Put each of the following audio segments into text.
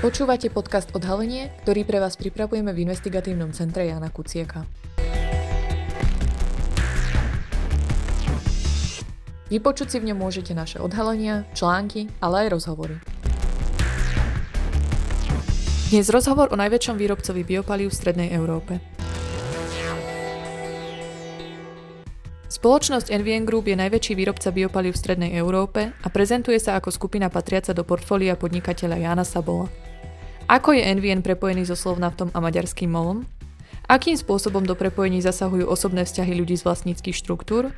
Počúvate podcast Odhalenie, ktorý pre vás pripravujeme v investigatívnom centre Jana Kucieka. Vypočuť si v ňom môžete naše odhalenia, články, ale aj rozhovory. Dnes rozhovor o najväčšom výrobcovi biopalív v Strednej Európe. Spoločnosť NVN Group je najväčší výrobca biopalív v Strednej Európe a prezentuje sa ako skupina patriaca do portfólia podnikateľa Jana Sabola. Ako je NVN prepojený so Slovnaftom a maďarským molom? Akým spôsobom do prepojení zasahujú osobné vzťahy ľudí z vlastníckých štruktúr?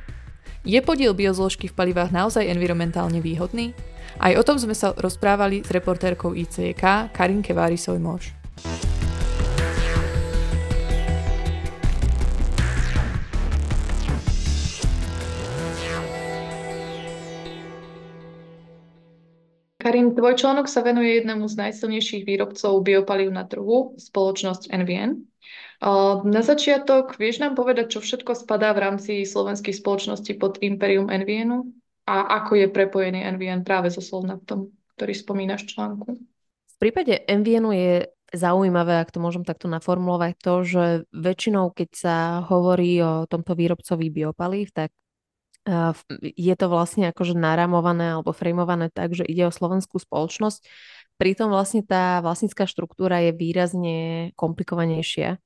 Je podiel biozložky v palivách naozaj environmentálne výhodný? Aj o tom sme sa rozprávali s reportérkou ICK Karinke Várisoj Karim, tvoj článok sa venuje jednému z najsilnejších výrobcov biopalív na trhu, spoločnosť NVN. Na začiatok, vieš nám povedať, čo všetko spadá v rámci slovenských spoločností pod imperium NVNu a ako je prepojený NVN práve so Solnaftom, ktorý spomínaš v článku? V prípade NVNu je zaujímavé, ak to môžem takto naformulovať, to, že väčšinou, keď sa hovorí o tomto výrobcovi biopalív, tak je to vlastne akože naramované alebo frejmované tak, že ide o slovenskú spoločnosť. Pritom vlastne tá vlastnícká štruktúra je výrazne komplikovanejšia.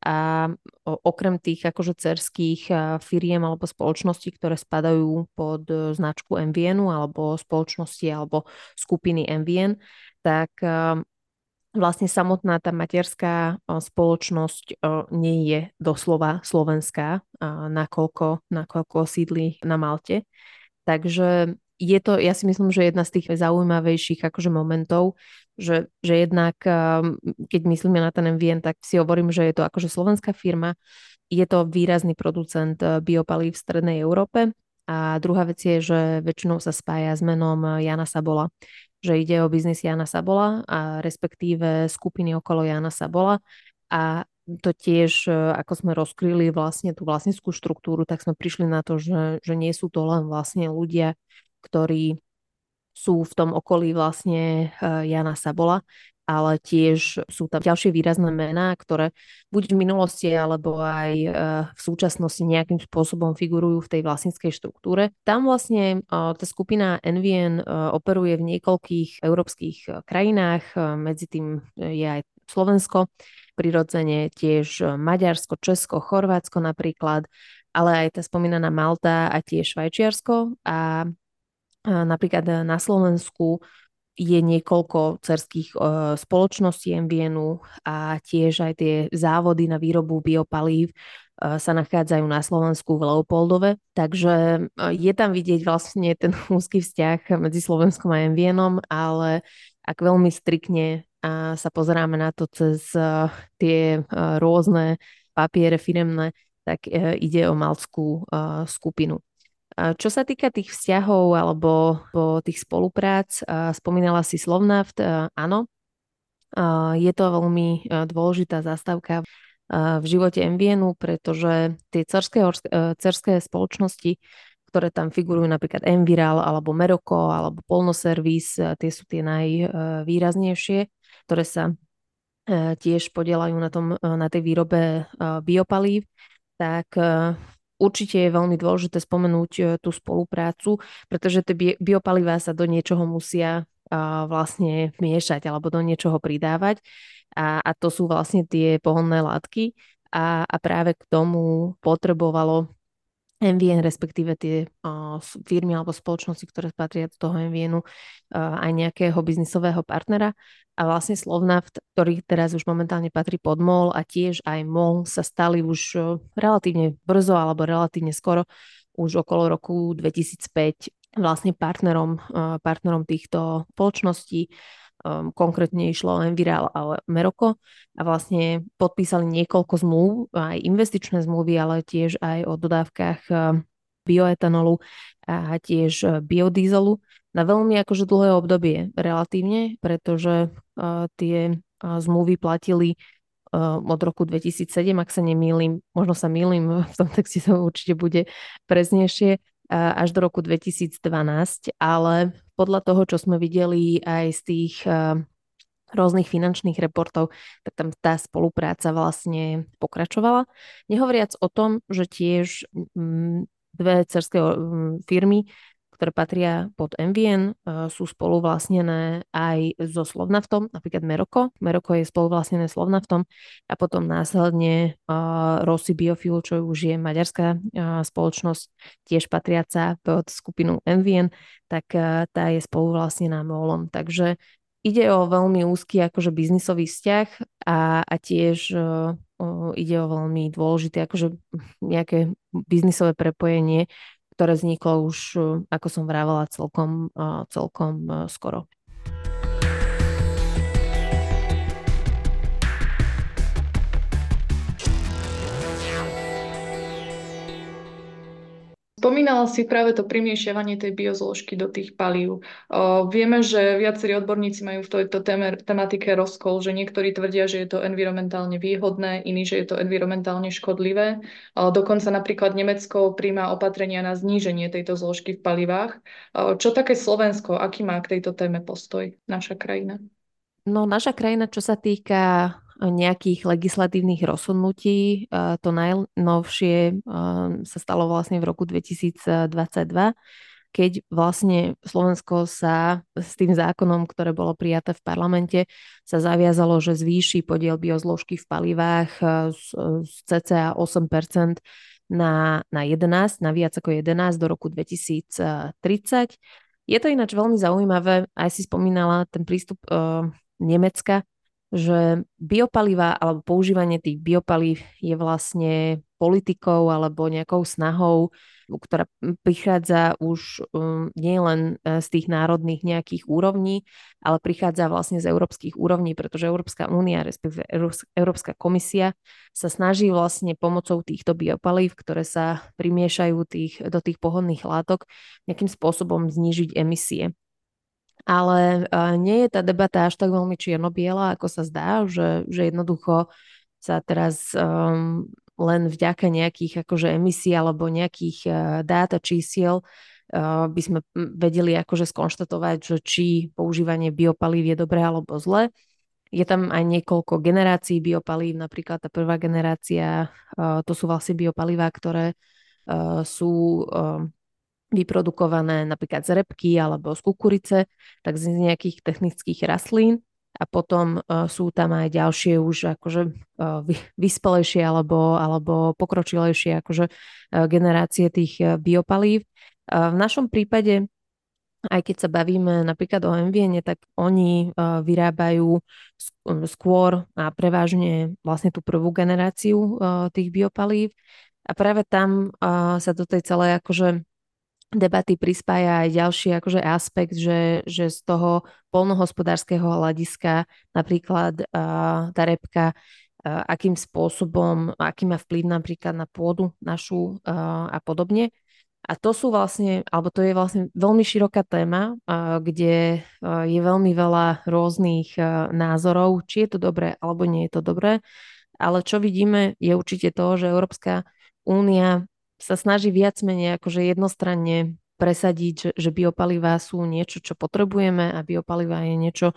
A okrem tých akože cerských firiem alebo spoločností, ktoré spadajú pod značku MVN alebo spoločnosti alebo skupiny MVN, tak vlastne samotná tá materská spoločnosť nie je doslova slovenská, nakoľko, nakoľko sídli na Malte. Takže je to, ja si myslím, že jedna z tých zaujímavejších akože momentov, že, že jednak, keď myslíme na ten MVN, tak si hovorím, že je to akože slovenská firma, je to výrazný producent biopalív v Strednej Európe. A druhá vec je, že väčšinou sa spája s menom Jana Sabola že ide o biznis Jana Sabola a respektíve skupiny okolo Jana Sabola. A to tiež, e, ako sme rozkryli vlastne tú vlastnickú štruktúru, tak sme prišli na to, že, že nie sú to len vlastne ľudia, ktorí sú v tom okolí vlastne e, Jana Sabola, ale tiež sú tam ďalšie výrazné mená, ktoré buď v minulosti alebo aj e, v súčasnosti nejakým spôsobom figurujú v tej vlastníckej štruktúre. Tam vlastne e, tá skupina NVN e, operuje v niekoľkých európskych krajinách, medzi tým je aj Slovensko, prirodzene tiež Maďarsko, Česko, Chorvátsko napríklad, ale aj tá spomínaná Malta a tiež Švajčiarsko a napríklad na Slovensku je niekoľko cerských uh, spoločností MVNu a tiež aj tie závody na výrobu biopalív uh, sa nachádzajú na Slovensku v Leopoldove. Takže uh, je tam vidieť vlastne ten úzky vzťah medzi Slovenskom a MVNom, ale ak veľmi striktne sa pozeráme na to cez tie rôzne papiere firemné, tak ide o malskú skupinu. Čo sa týka tých vzťahov alebo tých spoluprác, spomínala si Slovnaft, áno, je to veľmi dôležitá zástavka v živote MVNu, pretože tie cerské, cerské spoločnosti, ktoré tam figurujú, napríklad Enviral alebo Meroko alebo Polnoservis, tie sú tie najvýraznejšie, ktoré sa tiež podielajú na, tom, na tej výrobe biopalív, tak Určite je veľmi dôležité spomenúť e, tú spoluprácu, pretože tie biopalivá sa do niečoho musia vlastne miešať alebo do niečoho pridávať a, a to sú vlastne tie pohonné látky a, a práve k tomu potrebovalo MVN, respektíve tie uh, firmy alebo spoločnosti, ktoré patria do toho MVNu, uh, aj nejakého biznisového partnera. A vlastne Slovnaft, ktorý teraz už momentálne patrí pod MOL a tiež aj MOL sa stali už uh, relatívne brzo alebo relatívne skoro, už okolo roku 2005 vlastne partnerom, uh, partnerom týchto spoločností. Um, konkrétne išlo Enviral a Meroko a vlastne podpísali niekoľko zmluv, aj investičné zmluvy, ale tiež aj o dodávkach bioetanolu a tiež biodízelu na veľmi akože dlhé obdobie relatívne, pretože tie zmluvy platili uh, od roku 2007, ak sa nemýlim, možno sa mýlim, v tom texte to určite bude presnejšie, až do roku 2012, ale podľa toho, čo sme videli aj z tých rôznych finančných reportov, tak tam tá spolupráca vlastne pokračovala. Nehovoriac o tom, že tiež dve cerské firmy ktoré patria pod MVN, e, sú spoluvlastnené aj so Slovnaftom, napríklad Meroko. Meroko je spoluvlastnené Slovnaftom a potom následne e, Rossi Biofuel, čo už je maďarská e, spoločnosť, tiež patriaca pod skupinu MVN, tak tá je spoluvlastnená MOLom. Takže ide o veľmi úzky akože biznisový vzťah a, a tiež ide o veľmi dôležité akože nejaké biznisové prepojenie ktoré vzniklo už, ako som vravela, celkom, celkom skoro. Spomínala si práve to primiešavanie tej biozložky do tých palív. O, vieme, že viacerí odborníci majú v tejto tematike rozkol, že niektorí tvrdia, že je to environmentálne výhodné, iní, že je to environmentálne škodlivé. O, dokonca napríklad Nemecko príjma opatrenia na zníženie tejto zložky v palivách. O, čo také Slovensko, aký má k tejto téme postoj naša krajina? No naša krajina, čo sa týka nejakých legislatívnych rozhodnutí. To najnovšie sa stalo vlastne v roku 2022, keď vlastne Slovensko sa s tým zákonom, ktoré bolo prijaté v parlamente, sa zaviazalo, že zvýši podiel biozložky v palivách z, z cca 8% na, na 11, na viac ako 11 do roku 2030. Je to ináč veľmi zaujímavé, aj si spomínala ten prístup uh, Nemecka, že biopaliva alebo používanie tých biopalív je vlastne politikou alebo nejakou snahou, ktorá prichádza už um, nielen e, z tých národných nejakých úrovní, ale prichádza vlastne z európskych úrovní, pretože Európska únia, respektíve Európska komisia sa snaží vlastne pomocou týchto biopalív, ktoré sa primiešajú tých, do tých pohodných látok, nejakým spôsobom znížiť emisie. Ale nie je tá debata až tak veľmi čierno-biela, ako sa zdá, že, že jednoducho sa teraz um, len vďaka nejakých akože emisí alebo nejakých uh, dát čísiel uh, by sme vedeli akože skonštatovať, že či používanie biopalív je dobré alebo zlé. Je tam aj niekoľko generácií biopalív, napríklad tá prvá generácia, uh, to sú vlastne biopalivá, ktoré uh, sú uh, vyprodukované napríklad z repky alebo z kukurice, tak z nejakých technických rastlín a potom uh, sú tam aj ďalšie už akože uh, vyspelejšie alebo, alebo pokročilejšie akože uh, generácie tých uh, biopalív. Uh, v našom prípade aj keď sa bavíme napríklad o MVN, tak oni uh, vyrábajú skôr a prevažne vlastne tú prvú generáciu uh, tých biopalív a práve tam uh, sa do tej celej akože debaty prispája aj ďalší akože aspekt, že, že z toho polnohospodárskeho hľadiska napríklad uh, tá repka uh, akým spôsobom, aký má vplyv napríklad na pôdu našu uh, a podobne. A to sú vlastne, alebo to je vlastne veľmi široká téma, kde je veľmi veľa rôznych názorov, či je to dobré alebo nie je to dobré. Ale čo vidíme je určite to, že Európska únia sa snaží viac menej akože jednostranne presadiť, že, že biopalivá sú niečo, čo potrebujeme a biopalivá je niečo,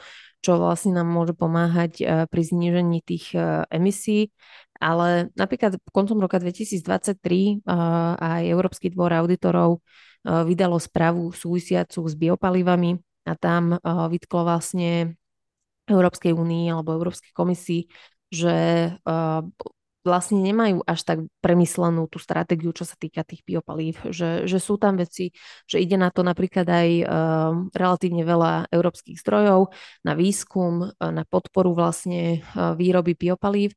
čo vlastne nám môže pomáhať e, pri znížení tých e, emisí. Ale napríklad koncom roka 2023 e, aj Európsky dvor auditorov vydalo správu súvisiacu s biopalivami a tam vytklo vlastne Európskej únii alebo Európskej komisii, že vlastne nemajú až tak premyslenú tú stratégiu, čo sa týka tých biopalív, že, že sú tam veci, že ide na to napríklad aj uh, relatívne veľa európskych zdrojov na výskum, uh, na podporu vlastne uh, výroby biopalív,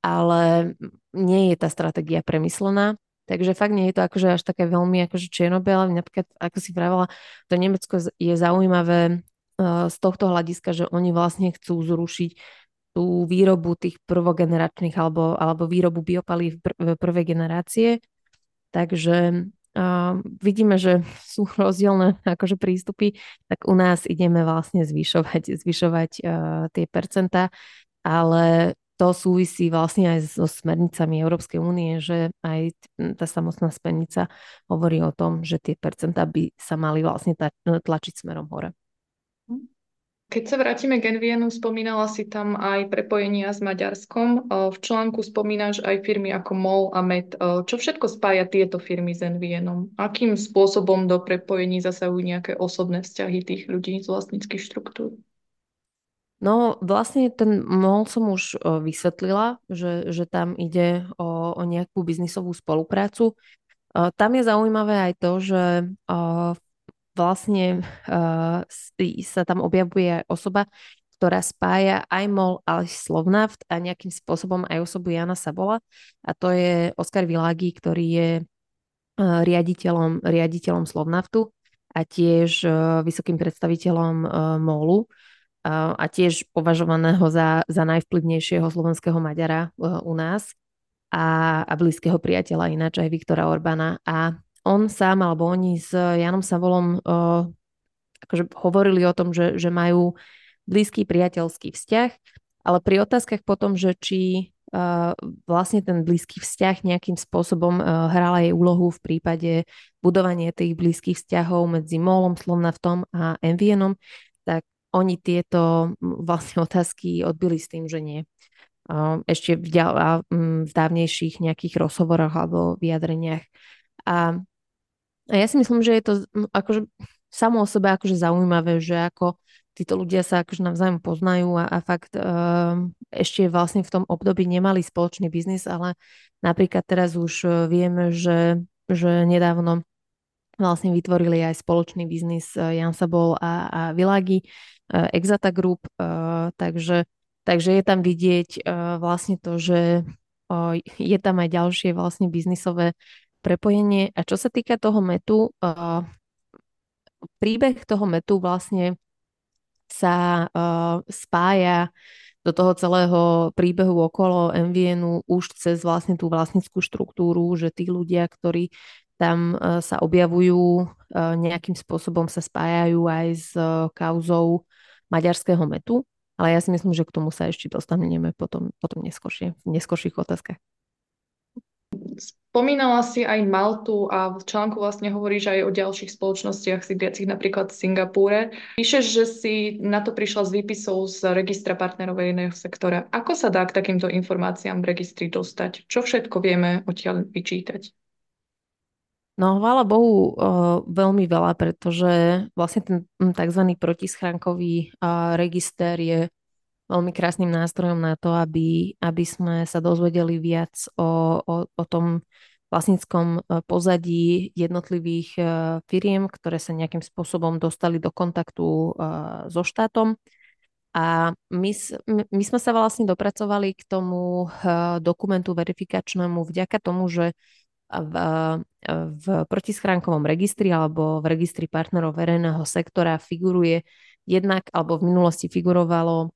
ale nie je tá stratégia premyslená. Takže fakt nie je to akože až také veľmi akože čierno-biele. Napríklad, ako si vravela, to Nemecko je zaujímavé z tohto hľadiska, že oni vlastne chcú zrušiť tú výrobu tých prvogeneračných alebo, alebo výrobu biopalív pr- prvej generácie. Takže uh, vidíme, že sú rozdielne akože prístupy, tak u nás ideme vlastne zvyšovať, zvyšovať uh, tie percentá, ale to súvisí vlastne aj so smernicami Európskej únie, že aj tá samotná smernica hovorí o tom, že tie percentá by sa mali vlastne tlačiť smerom hore. Keď sa vrátime k Envienu, spomínala si tam aj prepojenia s Maďarskom. V článku spomínaš aj firmy ako MOL a MED. Čo všetko spája tieto firmy s Envienom? Akým spôsobom do prepojení zasahujú nejaké osobné vzťahy tých ľudí z vlastníckých štruktúr? No vlastne ten MOL som už vysvetlila, že, že tam ide o, o nejakú biznisovú spoluprácu. Tam je zaujímavé aj to, že vlastne uh, sa tam objavuje osoba, ktorá spája aj MOL, ale Slovnaft a nejakým spôsobom aj osobu Jana Sabola. A to je Oskar Világi, ktorý je uh, riaditeľom, riaditeľom Slovnaftu a tiež uh, vysokým predstaviteľom uh, MOLu a tiež považovaného za, za najvplyvnejšieho slovenského Maďara u nás a, a blízkeho priateľa ináč aj Viktora Orbána. A on sám alebo oni s Janom Savolom uh, akože hovorili o tom, že, že majú blízky priateľský vzťah, ale pri otázkach potom, že či uh, vlastne ten blízky vzťah nejakým spôsobom uh, hral jej úlohu v prípade budovania tých blízkych vzťahov medzi Molom, Slovnaftom a Envienom, tak oni tieto vlastne otázky odbili s tým, že nie. Ešte v, v dávnejších nejakých rozhovoroch alebo vyjadreniach. A a ja si myslím, že je to akože samo o sebe akože zaujímavé, že ako títo ľudia sa akože navzájom poznajú a, a fakt uh, ešte vlastne v tom období nemali spoločný biznis, ale napríklad teraz už e, vieme, že, že nedávno vlastne vytvorili aj spoločný biznis e, Jan Sabol a, a Vilagi, uh, Exata Group, uh, takže, takže je tam vidieť uh, vlastne to, že je tam aj ďalšie vlastne biznisové prepojenie. A čo sa týka toho metu, uh, príbeh toho metu vlastne sa uh, spája do toho celého príbehu okolo MVNu už cez vlastne tú vlastnickú štruktúru, že tí ľudia, ktorí tam uh, sa objavujú, uh, nejakým spôsobom sa spájajú aj s uh, kauzou maďarského metu. Ale ja si myslím, že k tomu sa ešte dostaneme potom, potom neskôršie, v neskôrších otázkach. Spomínala si aj Maltu a v článku vlastne hovoríš aj o ďalších spoločnostiach sídliacich napríklad v Singapúre. Píšeš, že si na to prišla z výpisov z registra partnerov verejného sektora. Ako sa dá k takýmto informáciám v registri dostať? Čo všetko vieme odtiaľ vyčítať? No, chvála Bohu, uh, veľmi veľa, pretože vlastne ten tzv. protischránkový uh, register je veľmi krásnym nástrojom na to, aby, aby sme sa dozvedeli viac o, o, o tom vlastníckom e, pozadí jednotlivých e, firiem, ktoré sa nejakým spôsobom dostali do kontaktu e, so štátom. A my, my sme sa vlastne dopracovali k tomu dokumentu verifikačnému vďaka tomu, že v, v protischránkovom registri alebo v registri partnerov verejného sektora figuruje jednak, alebo v minulosti figurovalo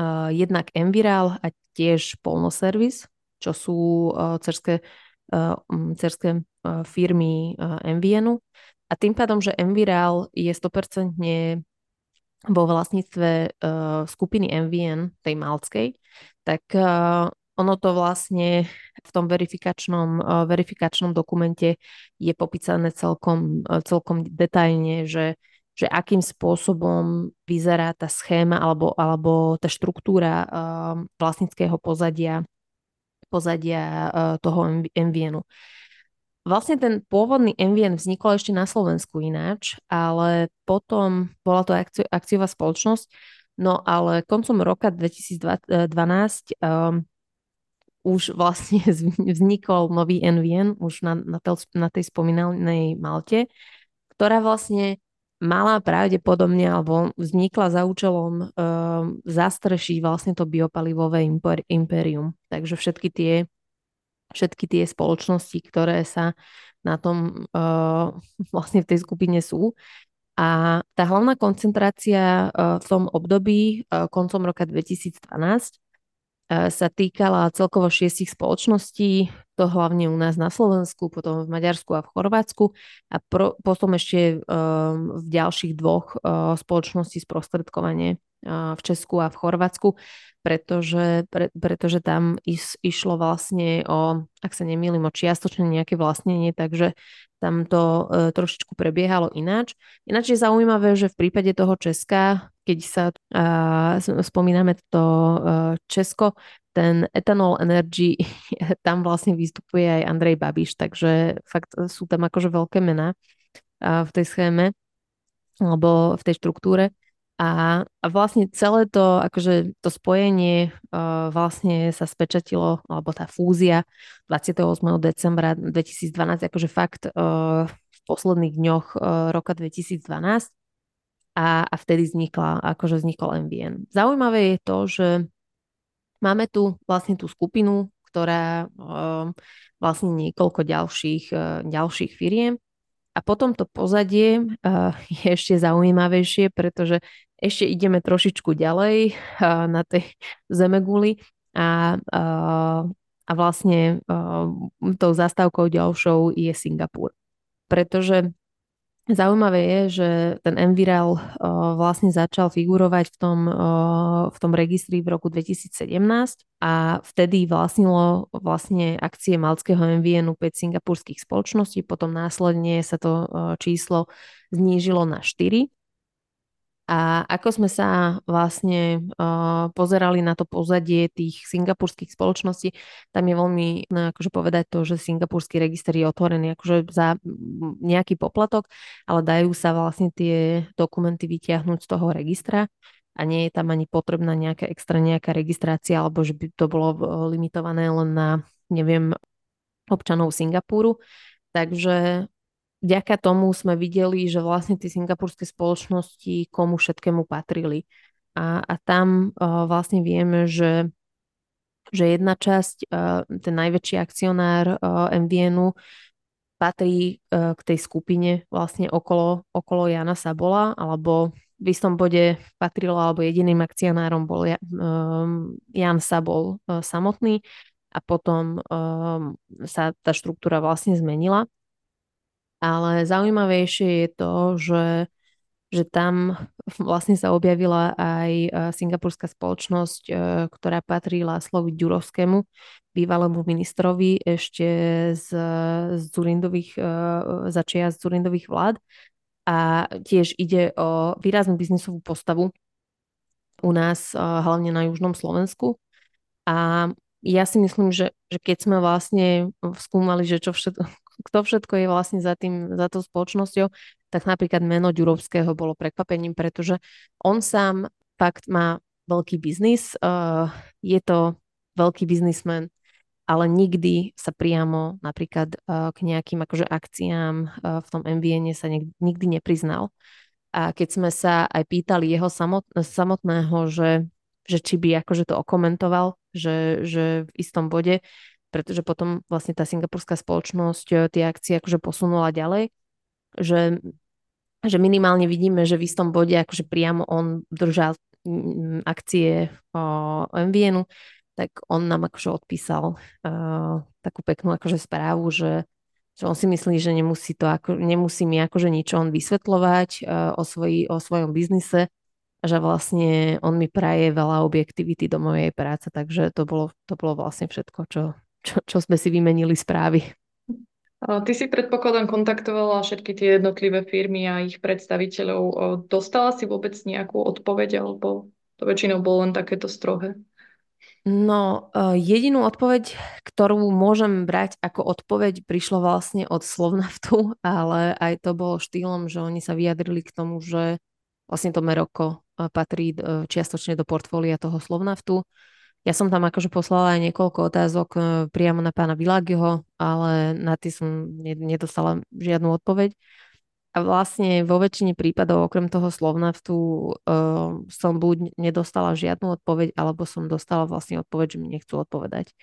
uh, jednak Enviral a tiež Polnoservice, čo sú uh, cerské, uh, cerské uh, firmy uh, Envienu. A tým pádom, že Enviral je 100% vo vlastníctve uh, skupiny Envien, tej malckej, tak uh, ono to vlastne v tom verifikačnom, uh, verifikačnom dokumente je popísané celkom, uh, celkom detailne, že že akým spôsobom vyzerá tá schéma alebo, alebo tá štruktúra uh, vlastnického pozadia, pozadia uh, toho MVNu. Vlastne ten pôvodný MVN vznikol ešte na Slovensku ináč, ale potom bola to akci- akciová spoločnosť, no ale koncom roka 2012 um, už vlastne vznikol nový NVN už na, na, tel, na tej spomínanej Malte, ktorá vlastne mala pravdepodobne alebo vznikla za účelom uh, zastrešiť vlastne to biopalivové impérium. Takže všetky tie, všetky tie spoločnosti, ktoré sa na tom uh, vlastne v tej skupine sú. A tá hlavná koncentrácia uh, v tom období uh, koncom roka 2012 sa týkala celkovo šiestich spoločností, to hlavne u nás na Slovensku, potom v Maďarsku a v Chorvátsku. A pro, potom ešte um, v ďalších dvoch uh, spoločností sprostredkovanie uh, v Česku a v Chorvátsku, pretože, pre, pretože tam is, išlo vlastne o, ak sa nemýlim, o čiastočne nejaké vlastnenie, takže tam to uh, trošičku prebiehalo ináč. Ináč je zaujímavé, že v prípade toho Česka keď sa uh, spomíname to uh, Česko, ten Ethanol Energy, tam vlastne vystupuje aj Andrej Babiš, takže fakt sú tam akože veľké mená v tej schéme alebo v tej štruktúre. A, a vlastne celé to, akože to spojenie uh, vlastne sa spečatilo, alebo tá fúzia 28. decembra 2012, akože fakt uh, v posledných dňoch uh, roka 2012 a, a vtedy vznikla, akože vznikol MVN. Zaujímavé je to, že máme tu vlastne tú skupinu, ktorá uh, vlastne niekoľko ďalších, uh, ďalších firiem a potom to pozadie uh, je ešte zaujímavejšie, pretože ešte ideme trošičku ďalej uh, na tej zemeguli a, uh, a vlastne uh, tou zastávkou ďalšou je Singapur. Pretože Zaujímavé je, že ten Enviral vlastne začal figurovať v tom, v tom registri v roku 2017 a vtedy vlastnilo vlastne akcie malckého MVNu 5 singapurských spoločností, potom následne sa to číslo znížilo na 4 a ako sme sa vlastne uh, pozerali na to pozadie tých singapurských spoločností, tam je veľmi no, akože povedať to, že singapurský register je otvorený akože za nejaký poplatok, ale dajú sa vlastne tie dokumenty vytiahnuť z toho registra a nie je tam ani potrebná nejaká extra nejaká registrácia, alebo že by to bolo limitované len na, neviem, občanov Singapúru. Takže vďaka tomu sme videli, že vlastne tie singapurské spoločnosti komu všetkému patrili. A, a tam uh, vlastne vieme, že, že jedna časť, uh, ten najväčší akcionár uh, MVNu patrí uh, k tej skupine vlastne okolo, okolo Jana Sabola, alebo v istom bode patrilo, alebo jediným akcionárom bol um, Jan Sabol uh, samotný a potom um, sa tá štruktúra vlastne zmenila ale zaujímavejšie je to, že, že tam vlastne sa objavila aj e, singapurská spoločnosť, e, ktorá patrí Láslovi Ďurovskému, bývalému ministrovi ešte z, z Zurindových, e, začia z Zurindových vlád. A tiež ide o výraznú biznisovú postavu u nás, hlavne na južnom Slovensku. A ja si myslím, že, že keď sme vlastne skúmali, že čo všetko, kto všetko je vlastne za, tým, za tou spoločnosťou, tak napríklad meno Ďurovského bolo prekvapením, pretože on sám fakt má veľký biznis, uh, je to veľký biznismen, ale nikdy sa priamo napríklad uh, k nejakým akože akciám uh, v tom MVN sa nik- nikdy nepriznal. A keď sme sa aj pýtali jeho samot- samotného, že, že či by akože to okomentoval, že, že v istom bode, pretože potom vlastne tá singapurská spoločnosť e, tie akcie akože posunula ďalej, že, že minimálne vidíme, že v istom bode akože priamo on držal mm, akcie o MVNu, tak on nám akože odpísal uh, takú peknú akože správu, že, že on si myslí, že nemusí to ako, nemusí mi akože nič on vysvetľovať uh, o, svoji, o svojom biznise, že vlastne on mi praje veľa objektivity do mojej práce, takže to bolo, to bolo vlastne všetko, čo, čo, čo sme si vymenili správy. Ty si predpokladám kontaktovala všetky tie jednotlivé firmy a ich predstaviteľov. Dostala si vôbec nejakú odpoveď, alebo to väčšinou bolo len takéto strohé? No, e, jedinú odpoveď, ktorú môžem brať ako odpoveď, prišlo vlastne od Slovnaftu, ale aj to bolo štýlom, že oni sa vyjadrili k tomu, že vlastne to Meroko e, patrí e, čiastočne do portfólia toho Slovnaftu ja som tam akože poslala aj niekoľko otázok e, priamo na pána Világiho, ale na tie som nedostala žiadnu odpoveď. A vlastne vo väčšine prípadov, okrem toho Slovnaftu, uh, som buď nedostala žiadnu odpoveď, alebo som dostala vlastne odpoveď, že mi nechcú odpovedať.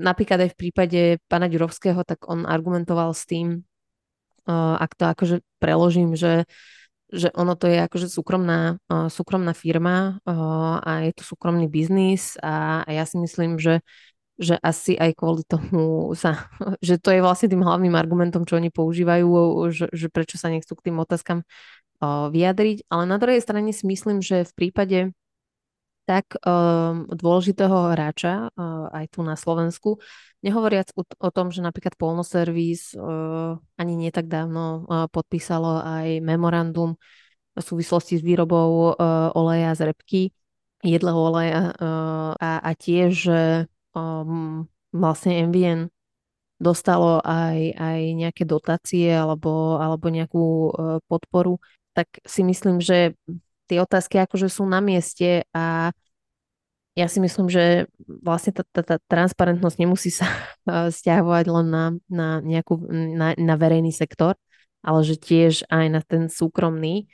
Napríklad aj v prípade pána Ďurovského, tak on argumentoval s tým, uh, ak to akože preložím, že uh, že ono to je akože súkromná, súkromná firma a je to súkromný biznis a, a ja si myslím, že že asi aj kvôli tomu sa, že to je vlastne tým hlavným argumentom, čo oni používajú, že, že prečo sa nechcú k tým otázkam vyjadriť. Ale na druhej strane si myslím, že v prípade tak um, dôležitého hráča uh, aj tu na Slovensku, nehovoriac o, o tom, že napríklad Polnoservis uh, ani nie tak dávno uh, podpísalo aj memorandum v súvislosti s výrobou oleja z repky, jedleho oleja a, a tiež, um, vlastne MVN dostalo aj, aj nejaké dotácie alebo, alebo nejakú podporu, tak si myslím, že tie otázky akože sú na mieste a ja si myslím, že vlastne tá, tá, tá transparentnosť nemusí sa stiahovať len na, na, nejakú, na, na verejný sektor, ale že tiež aj na ten súkromný.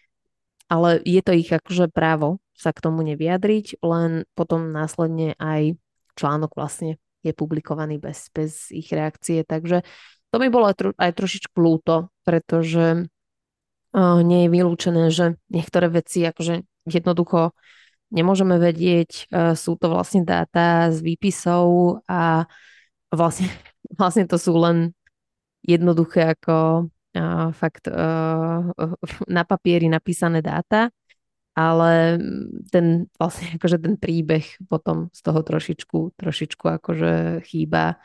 Ale je to ich akože právo sa k tomu nevyjadriť, len potom následne aj článok vlastne je publikovaný bez, bez ich reakcie. Takže to mi bolo aj, tro, aj trošičku ľúto, pretože nie je vylúčené, že niektoré veci akože jednoducho nemôžeme vedieť, e, sú to vlastne dáta z výpisov a vlastne, vlastne to sú len jednoduché ako uh, fakt na papieri napísané dáta, ale ten vlastne akože ten príbeh potom z toho trošičku, trošičku akože chýba,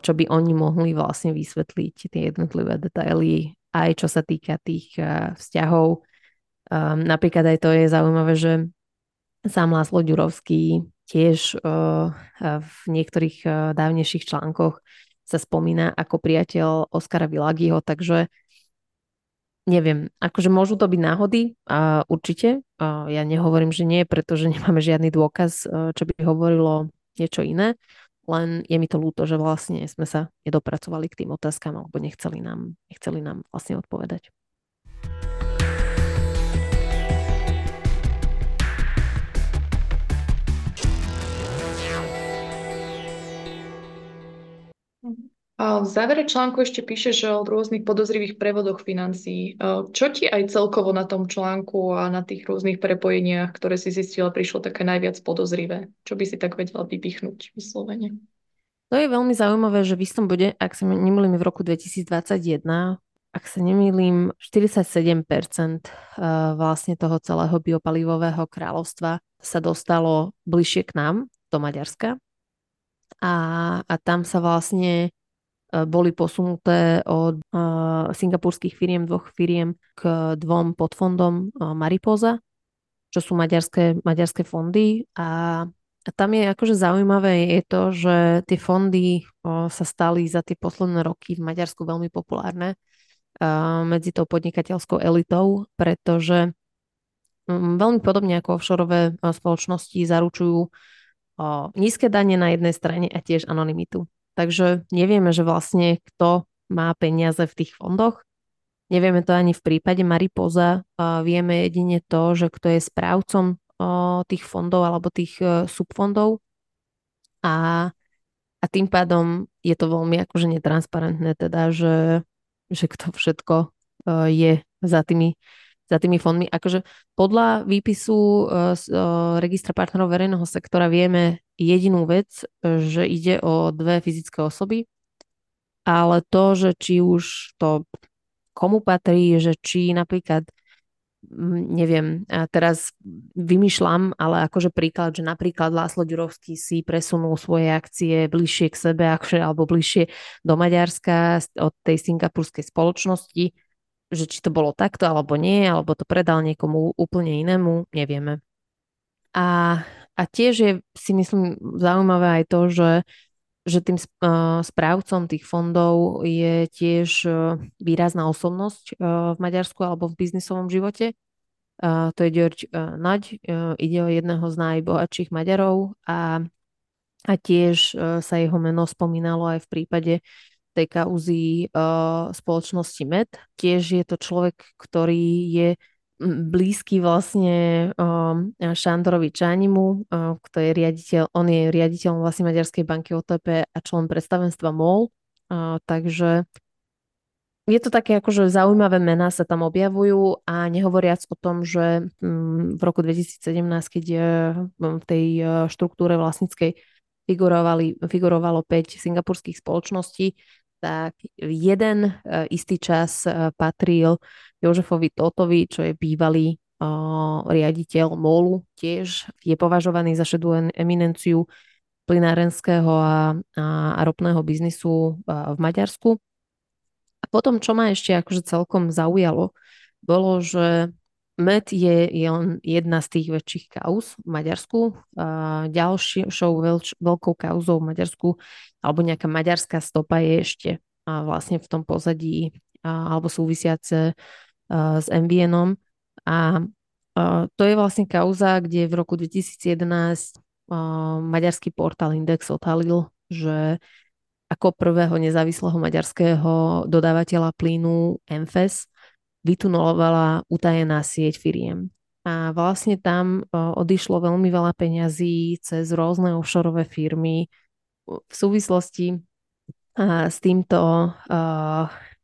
čo by oni mohli vlastne vysvetliť tie jednotlivé detaily, aj čo sa týka tých uh, vzťahov. Um, napríklad aj to je zaujímavé, že Sám Láslo Ďurovský tiež uh, v niektorých uh, dávnejších článkoch sa spomína ako priateľ Oskara Vilagiho, takže neviem, akože môžu to byť náhody, uh, určite. Uh, ja nehovorím, že nie, pretože nemáme žiadny dôkaz, uh, čo by hovorilo niečo iné, len je mi to ľúto, že vlastne sme sa nedopracovali k tým otázkam alebo nechceli nám, nechceli nám vlastne odpovedať. V závere článku ešte píše, že o rôznych podozrivých prevodoch financií. Čo ti aj celkovo na tom článku a na tých rôznych prepojeniach, ktoré si zistila, prišlo také najviac podozrivé? Čo by si tak vedela vypichnúť vyslovene? To je veľmi zaujímavé, že v istom bode, ak sa nemýlim v roku 2021, ak sa nemýlim, 47% vlastne toho celého biopalivového kráľovstva sa dostalo bližšie k nám, do Maďarska. A, a tam sa vlastne E, boli posunuté od uh, singapurských firiem, dvoch firiem k dvom podfondom uh, Mariposa, čo sú maďarské, maďarské fondy a tam je akože zaujímavé je to, že tie fondy sa stali za tie posledné roky v Maďarsku veľmi populárne medzi tou podnikateľskou elitou, pretože um, veľmi podobne ako offshore spoločnosti zaručujú nízke dane na jednej strane a tiež anonymitu. Takže nevieme, že vlastne kto má peniaze v tých fondoch. Nevieme to ani v prípade Maripoza. Vieme jedine to, že kto je správcom tých fondov alebo tých e, subfondov. A, a tým pádom je to veľmi akože netransparentné, teda, že, že kto všetko e, je za tými za tými fondmi. Akože podľa výpisu uh, uh, registra partnerov verejného sektora vieme jedinú vec, že ide o dve fyzické osoby, ale to, že či už to komu patrí, že či napríklad neviem, a teraz vymýšľam, ale akože príklad, že napríklad Láslo Ďurovský si presunul svoje akcie bližšie k sebe, akože, alebo bližšie do Maďarska od tej singapurskej spoločnosti, že či to bolo takto alebo nie, alebo to predal niekomu úplne inému, nevieme. A, a tiež je si myslím zaujímavé aj to, že, že tým uh, správcom tých fondov je tiež uh, výrazná osobnosť uh, v Maďarsku alebo v biznisovom živote. To je George Naď, ide o jedného z najbohatších Maďarov a, a tiež sa jeho meno spomínalo aj v prípade tej kauzy uh, spoločnosti MED. Tiež je to človek, ktorý je blízky vlastne um, Šandorovi Čánimu, uh, ktorý je riaditeľ, on je riaditeľom vlastne Maďarskej banky OTP a člen predstavenstva MOL. Takže je to také akože zaujímavé mená sa tam objavujú a nehovoriac o tom, že um, v roku 2017, keď v tej štruktúre vlastníckej figurovali, figurovalo 5 singapurských spoločností, tak jeden uh, istý čas uh, patril Jožefovi Totovi, čo je bývalý uh, riaditeľ MOLu, tiež je považovaný za šedú eminenciu plinárenského a, a, ropného biznisu v Maďarsku. A potom, čo ma ešte akože celkom zaujalo, bolo, že med je, je len jedna z tých väčších kauz v Maďarsku. Ďalšou veľč, veľkou kauzou v Maďarsku alebo nejaká maďarská stopa je ešte vlastne v tom pozadí alebo súvisiace s MVNom. A to je vlastne kauza, kde v roku 2011 uh, maďarský portál Index odhalil, že ako prvého nezávislého maďarského dodávateľa plynu MFES vytunulovala utajená sieť firiem. A vlastne tam odišlo veľmi veľa peňazí cez rôzne offshore firmy v súvislosti s týmto,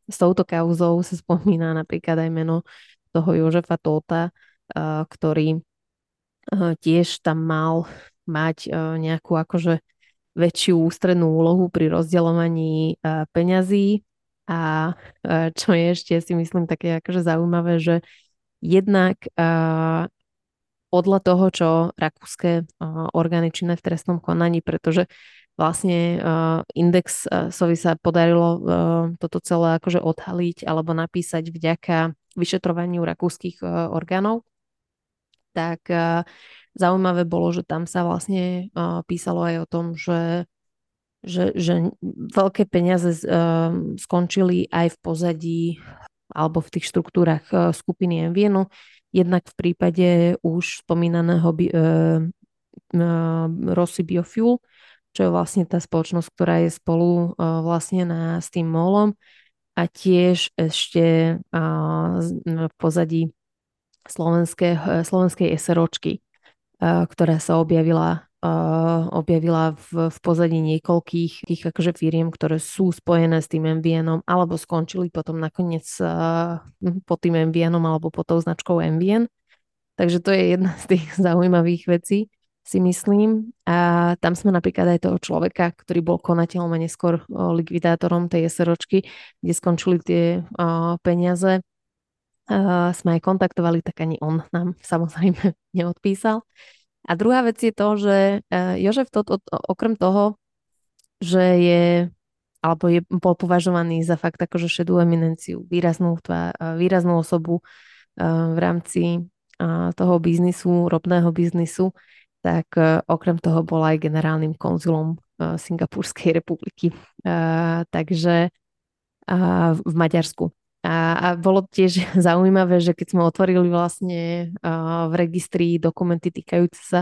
s touto kauzou sa spomína napríklad aj meno toho Jožefa Tóta, ktorý tiež tam mal mať nejakú akože väčšiu ústrednú úlohu pri rozdeľovaní peňazí a čo je ešte si myslím také akože zaujímavé, že jednak podľa toho, čo rakúske orgány činné v trestnom konaní, pretože vlastne Indexovi sa podarilo toto celé akože odhaliť alebo napísať vďaka vyšetrovaniu rakúskych orgánov, tak Zaujímavé bolo, že tam sa vlastne uh, písalo aj o tom, že, že, že veľké peniaze uh, skončili aj v pozadí alebo v tých štruktúrach uh, skupiny MVNu. Jednak v prípade už spomínaného bi, uh, uh, Rossi Biofuel, čo je vlastne tá spoločnosť, ktorá je spolu uh, vlastne na, s tým molom a tiež ešte uh, v pozadí slovenskej, slovenskej SROčky ktorá sa objavila, objavila v, v pozadí niekoľkých tých akože firiem, ktoré sú spojené s tým MVNom alebo skončili potom nakoniec pod tým MVNom alebo pod tou značkou MVN. Takže to je jedna z tých zaujímavých vecí, si myslím. A tam sme napríklad aj toho človeka, ktorý bol konateľom a neskôr likvidátorom tej SROčky, kde skončili tie peniaze uh, sme aj kontaktovali, tak ani on nám samozrejme neodpísal. A druhá vec je to, že uh, Jožef to, to, okrem toho, že je alebo je, bol považovaný za fakt akože šedú eminenciu, výraznú, tvá, výraznú osobu uh, v rámci toho biznisu, ropného biznisu, tak okrem toho bol aj generálnym konzulom Singapurskej republiky. Takže v Maďarsku. A, a bolo tiež zaujímavé, že keď sme otvorili vlastne v registri dokumenty týkajúce sa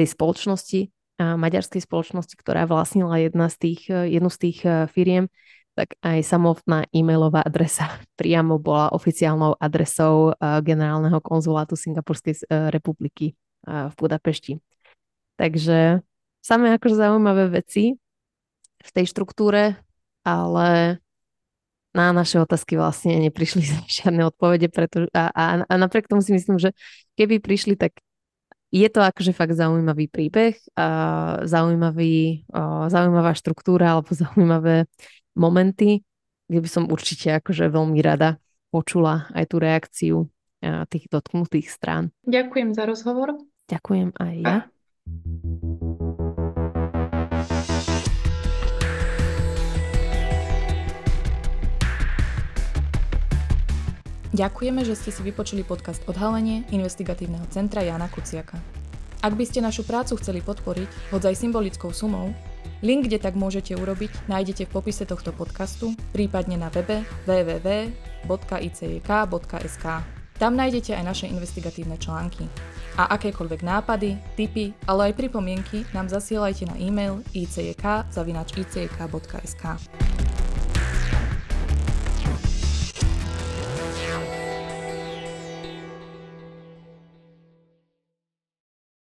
tej spoločnosti, maďarskej spoločnosti, ktorá vlastnila jedna z tých, uh, jednu z tých uh, firiem, tak aj samotná e-mailová adresa priamo bola oficiálnou adresou uh, generálneho konzulátu Singapurskej republiky v Budapešti. Takže samé akože zaujímavé veci v tej štruktúre, ale na naše otázky vlastne neprišli žiadne odpovede, preto, a, a, a napriek tomu si myslím, že keby prišli, tak je to akože fakt zaujímavý príbeh, a zaujímavý, a zaujímavá štruktúra alebo zaujímavé momenty, kde by som určite akože veľmi rada počula aj tú reakciu tých dotknutých strán. Ďakujem za rozhovor. Ďakujem aj ja. A Ďakujeme, že ste si vypočuli podcast Odhalenie investigatívneho centra Jana Kuciaka. Ak by ste našu prácu chceli podporiť, hoď aj symbolickou sumou, link, kde tak môžete urobiť, nájdete v popise tohto podcastu, prípadne na webe www.icjk.sk. Tam nájdete aj naše investigatívne články. A akékoľvek nápady, tipy, ale aj pripomienky nám zasielajte na e-mail icjk.icjk.sk.